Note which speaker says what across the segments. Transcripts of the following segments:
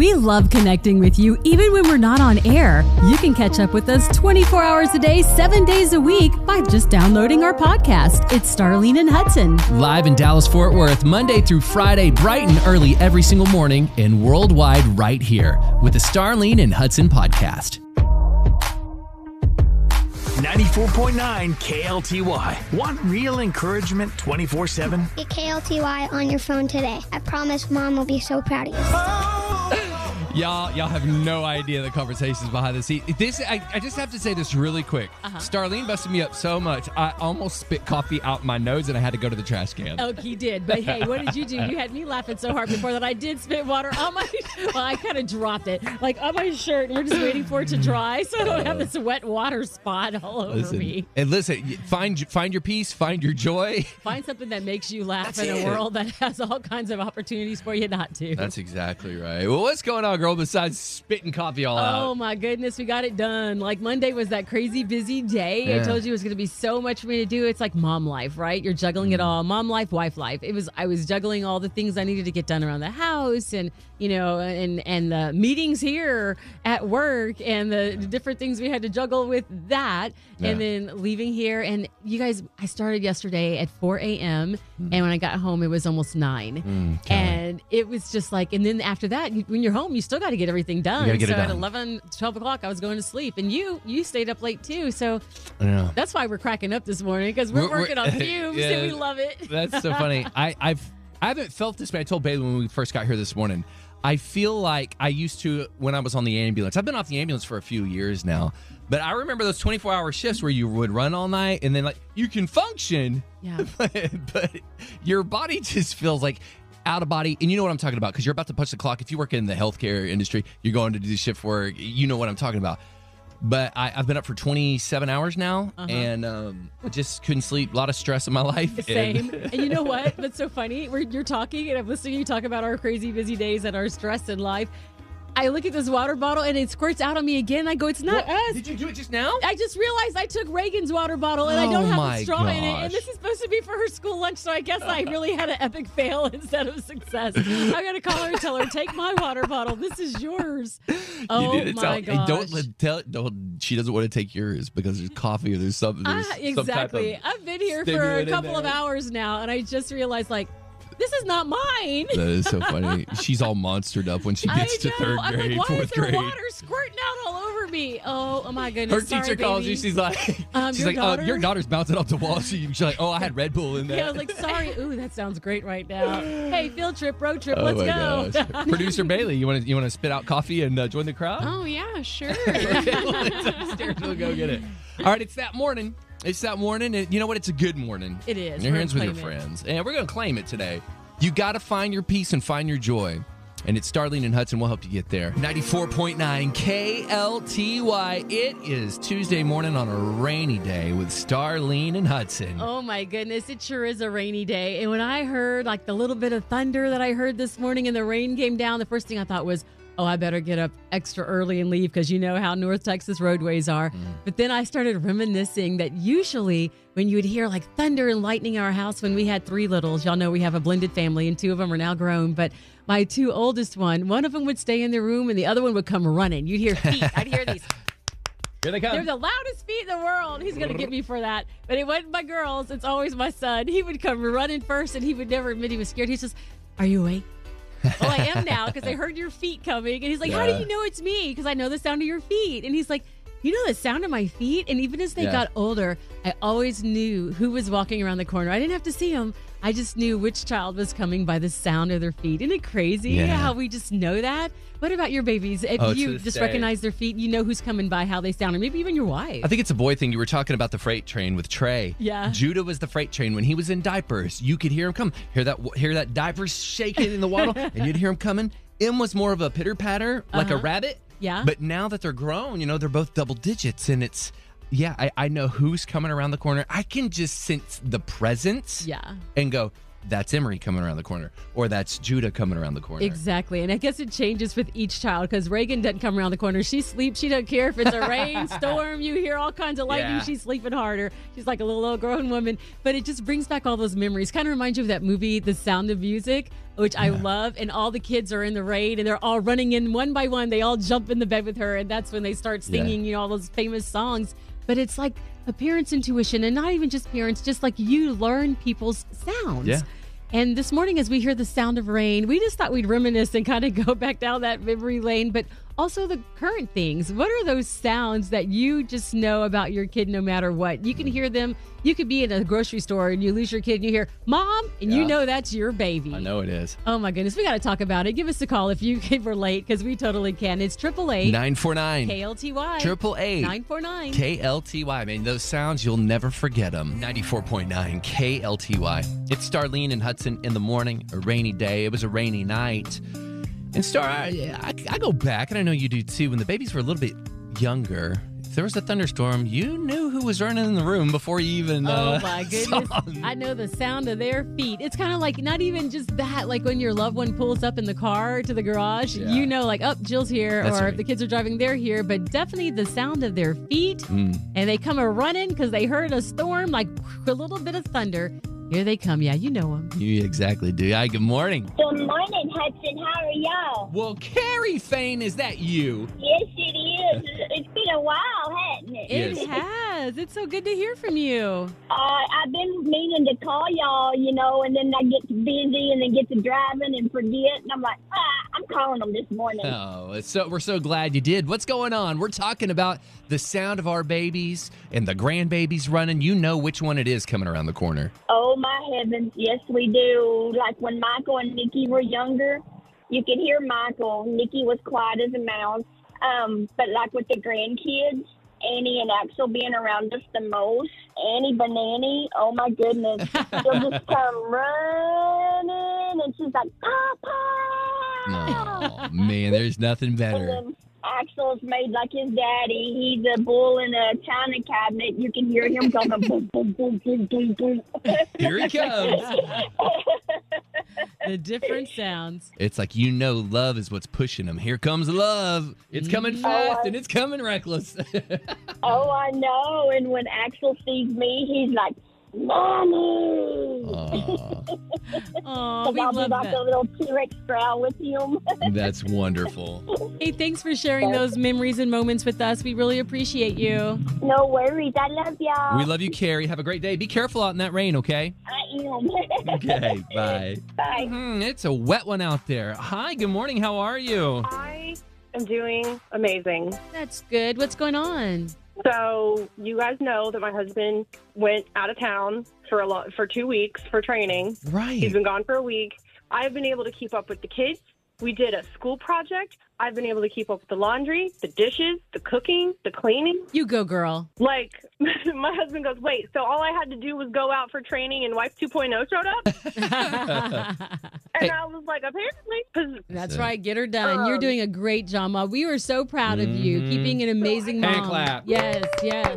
Speaker 1: We love connecting with you even when we're not on air. You can catch up with us 24 hours a day, seven days a week by just downloading our podcast. It's Starlene and Hudson.
Speaker 2: Live in Dallas, Fort Worth, Monday through Friday, bright and early every single morning, and worldwide right here with the Starlene and Hudson podcast.
Speaker 3: 94.9 KLTY. Want real encouragement 24 7?
Speaker 4: Get KLTY on your phone today. I promise mom will be so proud of you. Oh!
Speaker 2: Y'all, y'all have no idea the conversations behind the scenes. This, I, I just have to say this really quick.
Speaker 1: Uh-huh.
Speaker 2: Starlene busted me up so much, I almost spit coffee out my nose, and I had to go to the trash can.
Speaker 1: Oh, he did. But hey, what did you do? You had me laughing so hard before that I did spit water on my. Well, I kind of dropped it like on my shirt, and we're just waiting for it to dry, so I don't have this wet water spot all over
Speaker 2: Listen,
Speaker 1: me.
Speaker 2: and listen, find find your peace, find your joy.
Speaker 1: Find something that makes you laugh
Speaker 2: That's
Speaker 1: in
Speaker 2: it.
Speaker 1: a world that has all kinds of opportunities for you not to.
Speaker 2: That's exactly right. Well, what's going on, girl? Besides spitting coffee all
Speaker 1: Oh
Speaker 2: out.
Speaker 1: my goodness, we got it done. Like Monday was that crazy busy day. I told you it was going to be so much for me to do. It's like mom life, right? You're juggling
Speaker 2: Mm.
Speaker 1: it all. Mom life, wife life. It was I was juggling all the things I needed to get done around the house and, you know, and and the meetings here at work and the, different things we had to juggle with that and then leaving here and you guys I started yesterday at 4 a.m.
Speaker 2: Mm.
Speaker 1: and when I got home it was almost 9. and it was just like and then after that when you're home you still got to get everything done.
Speaker 2: get
Speaker 1: so
Speaker 2: it
Speaker 1: at 11 12 o'clock i was going to sleep and you you stayed up late too so
Speaker 2: Yeah.
Speaker 1: that's why we're cracking up this morning because we're,
Speaker 2: We're- we're-
Speaker 1: working on fumes
Speaker 2: Yeah.
Speaker 1: and we love it
Speaker 2: That's so funny. I, I've I haven't felt this way. I told Bailey when we first got here this morning. I feel like I used to when I was on the ambulance. I've been off the ambulance for a few years now, but I remember those 24 hour shifts where you would run all night and then like you can function,
Speaker 1: yeah
Speaker 2: but, but your body just feels like out of body. And you know what I'm talking about because you're about to punch the clock. If you work in the healthcare industry, you're going to do shift work. You know what I'm talking about. But I, I've been up for 27 hours now
Speaker 1: Uh-huh.
Speaker 2: and um, I just couldn't sleep. A lot of stress in my life. and-
Speaker 1: same and you know what that's so funny We're, you're talking and i'm listening to you talk about our crazy busy days and our stress in life i look at this water bottle and it squirts out on me again i go it's not us
Speaker 2: Did you do it just now?
Speaker 1: I just realized I took Reagan's water bottle and I don't
Speaker 2: Oh
Speaker 1: have a straw in it. And this is supposed to be for her school lunch, so I guess I really had an epic fail instead of success. I'm gonna call her and tell her, take my water bottle. This is yours. Oh
Speaker 2: you
Speaker 1: my gosh.
Speaker 2: don't let, tell don't she doesn't want to take yours because there's coffee or there's something there's
Speaker 1: Ah,
Speaker 2: some type of-
Speaker 1: exactly. I've been here for a couple of hours now, and I just realized like this is not mine.
Speaker 2: that is so funny. She's all monstered up when she gets to third
Speaker 1: I'm
Speaker 2: grade,
Speaker 1: like, why
Speaker 2: fourth
Speaker 1: is there
Speaker 2: grade.
Speaker 1: water squirting out all over me? Oh, oh my goodness.
Speaker 2: Her
Speaker 1: goodness.
Speaker 2: teacher
Speaker 1: Sorry,
Speaker 2: calls you. She's like,
Speaker 1: Um,
Speaker 2: she's
Speaker 1: your
Speaker 2: like,
Speaker 1: daughter?
Speaker 2: oh, your daughter's bouncing off the wall. She, she's like, oh, I had Red Bull in there.
Speaker 1: Yeah, I was like, sorry. Ooh, that sounds great right now. Hey, field trip, road trip,
Speaker 2: oh
Speaker 1: let's go.
Speaker 2: Producer Bailey, you want to you want to spit out coffee and uh, join the crowd?
Speaker 5: Oh yeah, sure.
Speaker 2: Upstairs. We'll go get it. All right, it's that morning. It's that morning, and you know what? It's a good morning.
Speaker 1: It is.
Speaker 2: And you're
Speaker 1: We're
Speaker 2: hands with your
Speaker 1: it.
Speaker 2: friends, and we're gonna claim it today. You got to find your peace and find your joy. And it's Starlene and Hudson. We'll help you get there. 94.9 KLTY. It is Tuesday morning on a rainy day with Starlene and Hudson.
Speaker 1: Oh my goodness, it sure is a rainy day. And when I heard like the little bit of thunder that I heard this morning and the rain came down, the first thing I thought was, oh, I better get up extra early and leave because you know how North Texas roadways are. Mm. But then I started reminiscing that usually when you would hear like thunder and lightning in our house when we had three littles, y'all know we have a blended family and two of them are now grown, but my two oldest one, one of them would stay in the room and the other one would come running. You'd hear feet. I'd hear these
Speaker 2: Here they come.
Speaker 1: they're the loudest feet in the world. He's gonna get me for that. But it wasn't my girls. It's always my son. He would come running first, and he would never admit he was scared. He says, "Are you awake?" Well, oh, I am now because I heard your feet coming. And he's like, "How do you know it's me?" Because I know the sound of your feet. And he's like, "You know the sound of my feet." And even as they
Speaker 2: Yeah.
Speaker 1: got older, I always knew who was walking around the corner. I didn't have to see them. I just knew which child was coming by the sound of their feet. Isn't it crazy
Speaker 2: Yeah.
Speaker 1: how we just know that? What about your babies? If
Speaker 2: Oh,
Speaker 1: you just
Speaker 2: day.
Speaker 1: recognize their feet, you know who's coming by, how they sound, or maybe even your wife.
Speaker 2: I think it's a boy thing. You were talking about the freight train with Trey.
Speaker 1: Yeah.
Speaker 2: Judah was the freight train when he was in diapers. You could hear him come. Hear that? Hear that diaper shaking in the waddle, and you'd hear him coming. M was more of a pitter patter, like a
Speaker 1: Uh-huh.
Speaker 2: rabbit.
Speaker 1: Yeah.
Speaker 2: But now that they're grown, you know, they're both double digits, and it's yeah. I, I know who's coming around the corner. I can just sense the presence.
Speaker 1: Yeah.
Speaker 2: And go. That's Emery coming around the corner, or that's Judah coming around the corner.
Speaker 1: Exactly. And I guess it changes with each child because Reagan doesn't come around the corner. She sleeps. She doesn't care if it's a rain, storm, you hear all kinds of lightning.
Speaker 2: Yeah.
Speaker 1: She's sleeping harder. She's like a little old grown woman. But it just brings back all those memories. Kind of reminds you of that movie, The Sound of Music, which I love. And all the kids are in the rain and they're all running in one by one. They all jump in the bed with her. And that's when they start
Speaker 2: Yeah.
Speaker 1: singing, you know, all those famous songs. But it's like a parent's intuition and not even just parents, just like you learn people's sounds.
Speaker 2: Yeah.
Speaker 1: And this morning, as we hear the sound of rain, we just thought we'd reminisce and kind of go back down that memory lane, but also the current things. What are those sounds that you just know about your kid no matter what? You can hear them. You could be in a grocery store and you lose your kid and you hear, Mom, and you know that's your baby.
Speaker 2: I know it is.
Speaker 1: Oh my goodness. We got to talk about it. Give us a call if you can relate because we totally can. It's 888
Speaker 2: 949
Speaker 1: KLTY.
Speaker 2: Triple eight
Speaker 1: 949.
Speaker 2: KLTY. Man, those sounds, you'll never forget them. 94.9 KLTY. It's Starlene and Hudson in the morning, a rainy day. It was a rainy night. And Star, I, I, I go back, and I know you do too, when the babies were a little bit younger. If there was a thunderstorm, you knew who was running in the room before you even.
Speaker 1: Oh
Speaker 2: uh,
Speaker 1: my
Speaker 2: saw
Speaker 1: goodness. I know the sound of their feet. It's kind of like not even just that, like when your loved one pulls up in the car to the garage,
Speaker 2: Yeah.
Speaker 1: you know, like, oh, Jill's here,
Speaker 2: That's
Speaker 1: or
Speaker 2: right.
Speaker 1: if the kids are driving, they're here, but definitely the sound of their feet.
Speaker 2: Mm.
Speaker 1: And they come a running because they heard a storm, like a little bit of thunder. Here they come. Yeah, you know them.
Speaker 2: You exactly do. Hi, good morning.
Speaker 5: Good morning, Hudson. How are y'all?
Speaker 2: Well, Carrie Fain, is that you?
Speaker 5: Yes, it is. It's been a while, hasn't it?
Speaker 1: It
Speaker 2: Yes.
Speaker 1: has. It's so good to hear from you.
Speaker 5: Uh, I've been meaning to call y'all, you know, and then I get busy and then get to driving and forget. And I'm like, ah, I'm calling them this morning.
Speaker 2: Oh, it's so we're so glad you did. What's going on? We're talking about the sound of our babies and the grandbabies running. You know which one it is coming around the corner.
Speaker 5: Oh, my heavens. Yes, we do. Like when Michael and Nikki were younger, you could hear Michael. Nikki was quiet as a mouse. Um, but like with the grandkids, Annie and Axel being around us the most, Annie Banani, oh my goodness. She'll just come running and she's like, Papa!
Speaker 2: Oh man, there's nothing better.
Speaker 5: Axel's made like his daddy. He's a bull in a china cabinet. You can hear him going boom, boom, boom, boom, boom, boom.
Speaker 2: Here he comes.
Speaker 1: The different sounds.
Speaker 2: It's like you know love is what's pushing him. Here comes love. It's coming mm-hmm. fast and it's coming reckless.
Speaker 5: Oh, I know. And when Axel sees me, he's like, Mommy!
Speaker 2: Aw,
Speaker 1: Oh, we
Speaker 5: I'll be
Speaker 1: love that.
Speaker 5: a little T-Rex growl with him.
Speaker 2: that's wonderful.
Speaker 1: Hey, thanks for sharing those memories and moments with us. We really appreciate you.
Speaker 5: no worries. I love y'all.
Speaker 2: We love you, Carrie. Have a great day. Be careful out in that rain, okay?
Speaker 5: I am.
Speaker 2: Okay, bye.
Speaker 5: Bye.
Speaker 2: Hmm, it's a wet one out there. Hi, good morning. How are you?
Speaker 6: I am doing amazing.
Speaker 1: That's good. What's going on?
Speaker 6: So you guys know that my husband went out of town for a lot for two weeks for training.
Speaker 2: Right.
Speaker 6: He's been gone for a week. I've been able to keep up with the kids. We did a school project. I've been able to keep up with the laundry, the dishes, the cooking, the cleaning.
Speaker 1: You go, girl.
Speaker 6: Like my husband goes, "Wait, so all I had to do was go out for training and wife 2.0 showed up?" And I was like, "Apparently, because
Speaker 1: That's
Speaker 2: So-
Speaker 1: right. Get her done. You're
Speaker 6: Um,
Speaker 1: doing a great job, Mom. We are so proud of you,
Speaker 2: Mhm.
Speaker 1: keeping an amazing mom.
Speaker 2: Hand clap.
Speaker 1: Yes, yes.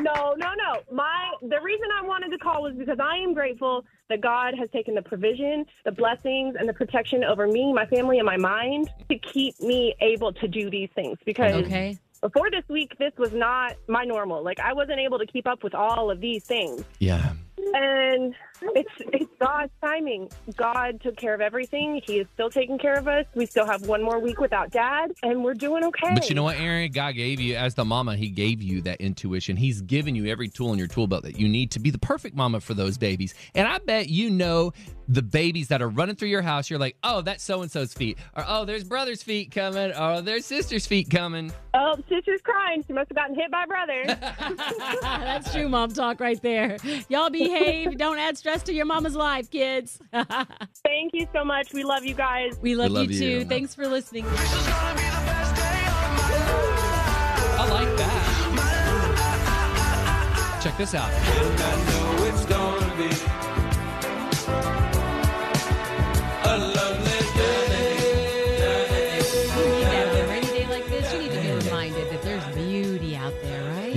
Speaker 6: No, no, no. My the reason I wanted to call was because I am grateful that God has taken the provision, the blessings, and the protection over me, my family, and my mind to keep me able to do these things. Because
Speaker 1: Okay.
Speaker 6: before this week, this was not my normal. Like I wasn't able to keep up with all of these things.
Speaker 2: Yeah.
Speaker 6: And it's it's God's timing. God took care of everything. He is still taking care of us. We still have one more week without dad, and we're doing okay.
Speaker 2: But you know what, Aaron? God gave you, as the mama, He gave you that intuition. He's given you every tool in your tool belt that you need to be the perfect mama for those babies. And I bet you know the babies that are running through your house. You're like, oh, that's so and so's feet. Or, oh, there's brother's feet coming. Or oh, there's sister's feet coming.
Speaker 6: Oh, sister's crying. She must have gotten hit by brother.
Speaker 1: That's true, mom talk right there. Y'all behave. Don't add stress to your mama's life, kids.
Speaker 6: Thank you so much. We love you guys.
Speaker 1: we love,
Speaker 2: love
Speaker 1: you too. Thanks for listening.
Speaker 2: I like that. Check this out.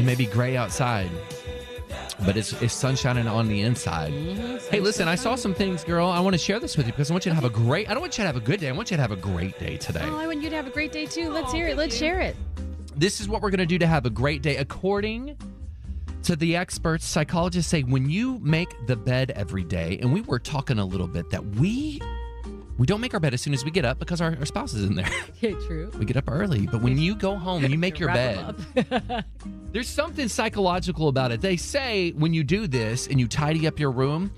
Speaker 2: May be gray outside, but it's, it's sun shining on the inside. Mm-hmm. Hey, listen, I saw some things, girl. I want to share this with you because I want you to have a great. I don't want you to have a good day. I want you to have a great day today.
Speaker 1: Oh, I want you to have a great day too. Let's hear it. Let's oh, share it.
Speaker 2: This is what we're going to do to have a great day. According to the experts, psychologists say when you make the bed every day, and we were talking a little bit that we we don't make our bed as soon as we get up because our, our spouse is in there.
Speaker 1: Okay, true.
Speaker 2: we get up early, but when you go home and you make your
Speaker 1: Wrap 'em
Speaker 2: bed,
Speaker 1: up.
Speaker 2: there's something psychological about it. They say when you do this and you tidy up your room,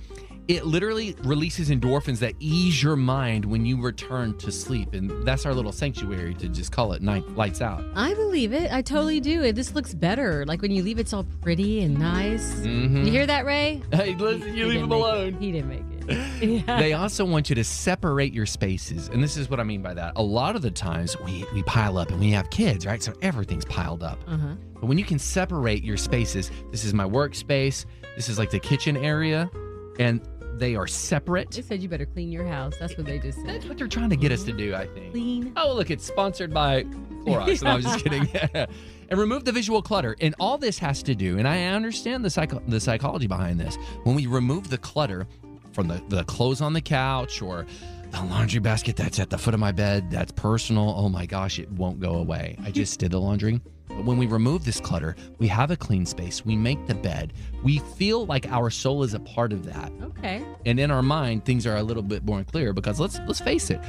Speaker 2: it literally releases endorphins that ease your mind when you return to sleep. And that's our little sanctuary to just call it night lights out.
Speaker 1: I believe it. I totally do. It this looks better. Like when you leave, it's all pretty and nice.
Speaker 2: Mhm.
Speaker 1: You hear that, Ray?
Speaker 2: Hey, listen, you
Speaker 1: He
Speaker 2: leave
Speaker 1: didn't
Speaker 2: them
Speaker 1: make
Speaker 2: alone.
Speaker 1: It. He didn't make it. Yeah.
Speaker 2: They also want you to separate your spaces. And this is what I mean by that. A lot of the times we, we pile up and we have kids, right? So everything's piled up.
Speaker 1: Uh-huh.
Speaker 2: But when you can separate your spaces, this is my workspace, this is like the kitchen area, and they are separate.
Speaker 1: They said you better clean your house. That's what they just said.
Speaker 2: That's what they're trying to get us to do, I think.
Speaker 1: Clean.
Speaker 2: Oh, look, it's sponsored by Clorox. No, I'm just kidding. and remove the visual clutter. And all this has to do, and I understand the psycho- the psychology behind this. When we remove the clutter from the, the clothes on the couch or the laundry basket that's at the foot of my bed, that's personal. Oh my gosh, it won't go away. I just did the laundry. But when we remove this clutter, we have a clean space. We make the bed. We feel like our soul is a part of that
Speaker 1: Okay.
Speaker 2: and in our mind things are a little bit more clear because let's let's face it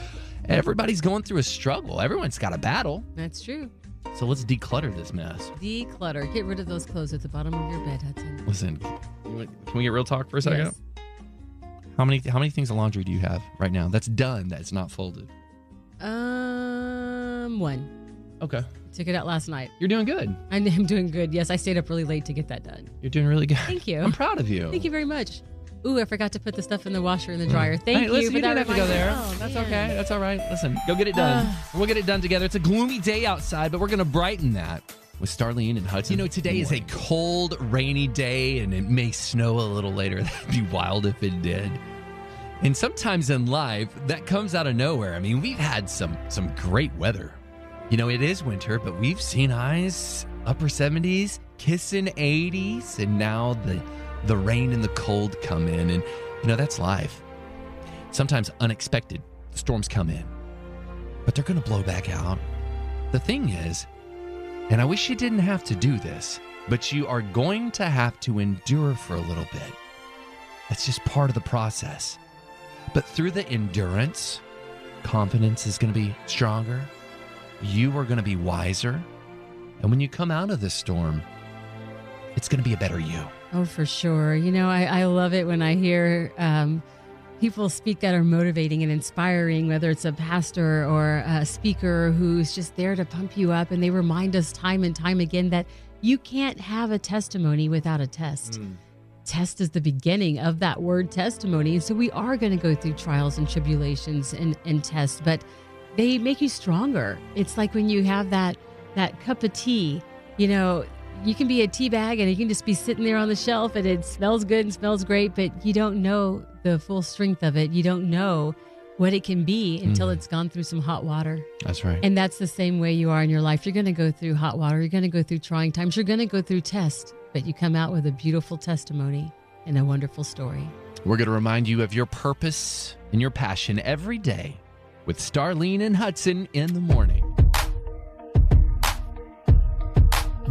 Speaker 2: everybody's going through a struggle everyone's got a battle
Speaker 1: That's true.
Speaker 2: so let's declutter this mess
Speaker 1: Declutter. Get rid of those clothes at the bottom of your bed, Hudson.
Speaker 2: listen can we get real talk for a second
Speaker 1: Yes.
Speaker 2: How many how many things of laundry do you have right now that's done that's not folded
Speaker 1: Um, one.
Speaker 2: okay
Speaker 1: Took it out last night.
Speaker 2: you're doing good
Speaker 1: I am doing good. Yes, I stayed up really late to get that done.
Speaker 2: you're doing really good
Speaker 1: Thank you.
Speaker 2: i'm proud of you
Speaker 1: Thank you very much. Ooh, I forgot to put the stuff in the washer and the dryer. Thank
Speaker 2: Hey,
Speaker 1: you
Speaker 2: listen,
Speaker 1: for
Speaker 2: you
Speaker 1: that
Speaker 2: didn't have to go
Speaker 1: reminder.
Speaker 2: there.
Speaker 1: Oh,
Speaker 2: That's
Speaker 1: man.
Speaker 2: okay. That's all right. Listen, go get it done. we'll get it done together. It's a gloomy day outside, but we're going to brighten that with Starlene and Hudson. You know, today is a cold, rainy day, and it may snow a little later. That'd be wild if it did. And sometimes in life, that comes out of nowhere. I mean, we've had some some great weather. You know, it is winter, but we've seen highs upper 70s, kissing 80s, and now the the rain and the cold come in, and you know that's life. Sometimes unexpected storms come in, but they're going to blow back out. The thing is, and I wish you didn't have to do this, but you are going to have to endure for a little bit. That's just part of the process. But through the endurance, confidence is going to be stronger. You are going to be wiser. And when you come out of this storm, it's going to be a better you.
Speaker 1: Oh, for sure. You know, I, I love it when I hear um, people speak that are motivating and inspiring, whether it's a pastor or a speaker who's just there to pump you up. And they remind us time and time again that you can't have a testimony without a test. Hmm. Test is the beginning of that word testimony. And so we are going to go through trials and tribulations and, and tests, but they make you stronger. It's like when you have that that cup of tea, you know, you can be a tea bag and you can just be sitting there on the shelf and it smells good and smells great, but you don't know the full strength of it. You don't know what it can be until mm. it's gone through some hot water.
Speaker 2: That's right.
Speaker 1: And that's the same way you are in your life. You're going to go through hot water. You're going to go through trying times. You're going to go through tests, but you come out with a beautiful testimony and a wonderful story.
Speaker 2: We're going to remind you of your purpose and your passion every day with Starlene and Hudson in the morning.